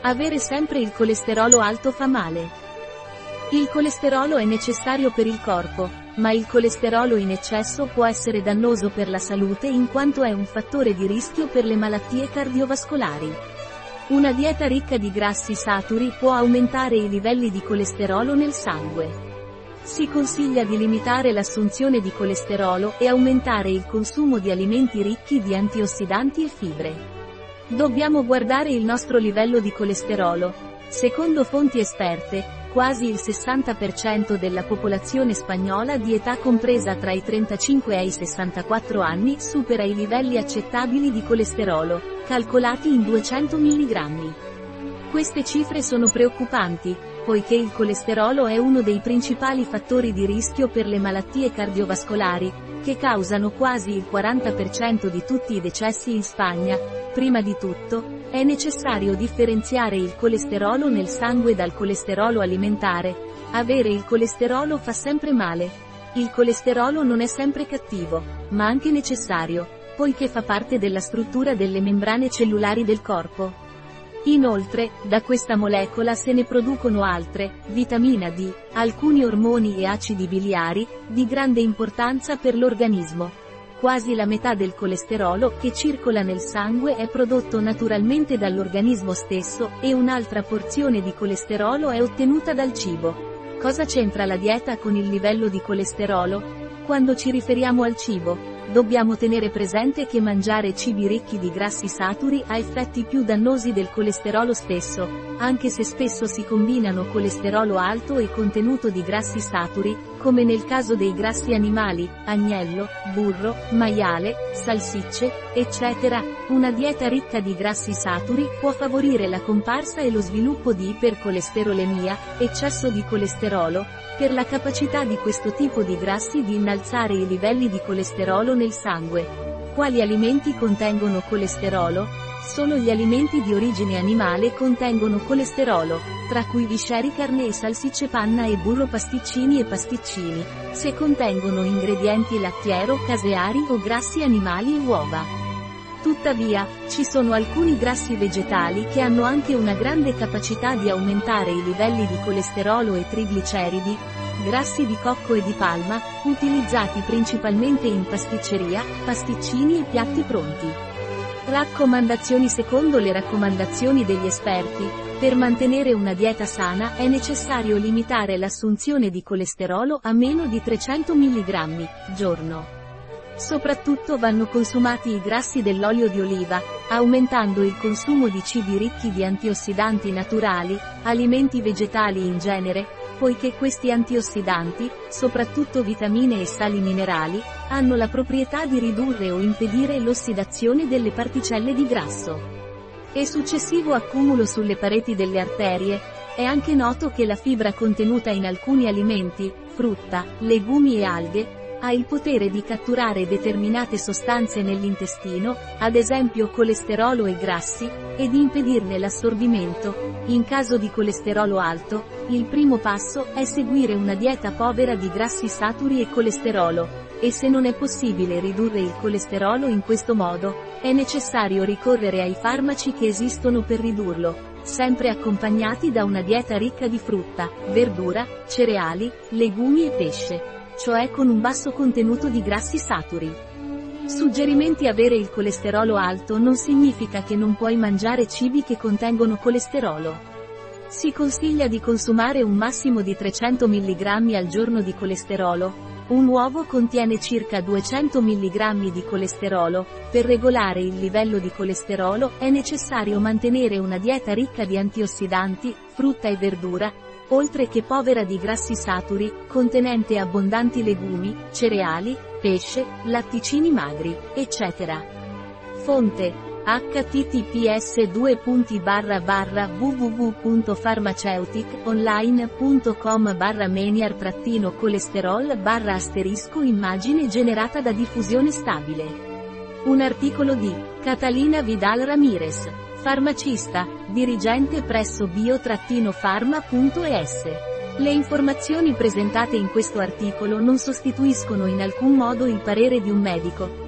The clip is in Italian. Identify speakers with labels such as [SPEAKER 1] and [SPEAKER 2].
[SPEAKER 1] Avere sempre il colesterolo alto fa male. Il colesterolo è necessario per il corpo, ma il colesterolo in eccesso può essere dannoso per la salute in quanto è un fattore di rischio per le malattie cardiovascolari. Una dieta ricca di grassi saturi può aumentare i livelli di colesterolo nel sangue. Si consiglia di limitare l'assunzione di colesterolo e aumentare il consumo di alimenti ricchi di antiossidanti e fibre. Dobbiamo guardare il nostro livello di colesterolo. Secondo fonti esperte, quasi il 60% della popolazione spagnola di età compresa tra i 35 e i 64 anni supera i livelli accettabili di colesterolo, calcolati in 200 mg. Queste cifre sono preoccupanti, poiché il colesterolo è uno dei principali fattori di rischio per le malattie cardiovascolari, che causano quasi il 40% di tutti i decessi in Spagna. Prima di tutto, è necessario differenziare il colesterolo nel sangue dal colesterolo alimentare. Avere il colesterolo fa sempre male. Il colesterolo non è sempre cattivo, ma anche necessario, poiché fa parte della struttura delle membrane cellulari del corpo. Inoltre, da questa molecola se ne producono altre, vitamina D, alcuni ormoni e acidi biliari, di grande importanza per l'organismo. Quasi la metà del colesterolo che circola nel sangue è prodotto naturalmente dall'organismo stesso, e un'altra porzione di colesterolo è ottenuta dal cibo. Cosa c'entra la dieta con il livello di colesterolo? Quando ci riferiamo al cibo, Dobbiamo tenere presente che mangiare cibi ricchi di grassi saturi ha effetti più dannosi del colesterolo stesso, anche se spesso si combinano colesterolo alto e contenuto di grassi saturi, come nel caso dei grassi animali, agnello, burro, maiale, salsicce, eccetera. Una dieta ricca di grassi saturi può favorire la comparsa e lo sviluppo di ipercolesterolemia, eccesso di colesterolo, per la capacità di questo tipo di grassi di innalzare i livelli di colesterolo nel sangue. Quali alimenti contengono colesterolo? Solo gli alimenti di origine animale contengono colesterolo, tra cui visceri carne e salsicce panna e burro pasticcini e pasticcini, se contengono ingredienti lattiero, caseari o grassi animali e uova. Tuttavia, ci sono alcuni grassi vegetali che hanno anche una grande capacità di aumentare i livelli di colesterolo e trigliceridi, grassi di cocco e di palma, utilizzati principalmente in pasticceria, pasticcini e piatti pronti. Raccomandazioni Secondo le raccomandazioni degli esperti, per mantenere una dieta sana è necessario limitare l'assunzione di colesterolo a meno di 300 mg, giorno. Soprattutto vanno consumati i grassi dell'olio di oliva, aumentando il consumo di cibi ricchi di antiossidanti naturali, alimenti vegetali in genere, poiché questi antiossidanti, soprattutto vitamine e sali minerali, hanno la proprietà di ridurre o impedire l'ossidazione delle particelle di grasso. E successivo accumulo sulle pareti delle arterie, è anche noto che la fibra contenuta in alcuni alimenti, frutta, legumi e alghe, ha il potere di catturare determinate sostanze nell'intestino, ad esempio colesterolo e grassi, e di impedirne l'assorbimento. In caso di colesterolo alto, il primo passo è seguire una dieta povera di grassi saturi e colesterolo, e se non è possibile ridurre il colesterolo in questo modo, è necessario ricorrere ai farmaci che esistono per ridurlo, sempre accompagnati da una dieta ricca di frutta, verdura, cereali, legumi e pesce cioè con un basso contenuto di grassi saturi. Suggerimenti Avere il colesterolo alto non significa che non puoi mangiare cibi che contengono colesterolo. Si consiglia di consumare un massimo di 300 mg al giorno di colesterolo. Un uovo contiene circa 200 mg di colesterolo. Per regolare il livello di colesterolo è necessario mantenere una dieta ricca di antiossidanti, frutta e verdura, oltre che povera di grassi saturi, contenente abbondanti legumi, cereali, pesce, latticini magri, eccetera. Fonte https www.pharmaceutic.online.com barra meniar colesterol barra asterisco immagine generata da diffusione stabile. Un articolo di Catalina Vidal Ramirez Farmacista, dirigente presso bio-pharma.es. Le informazioni presentate in questo articolo non sostituiscono in alcun modo il parere di un medico,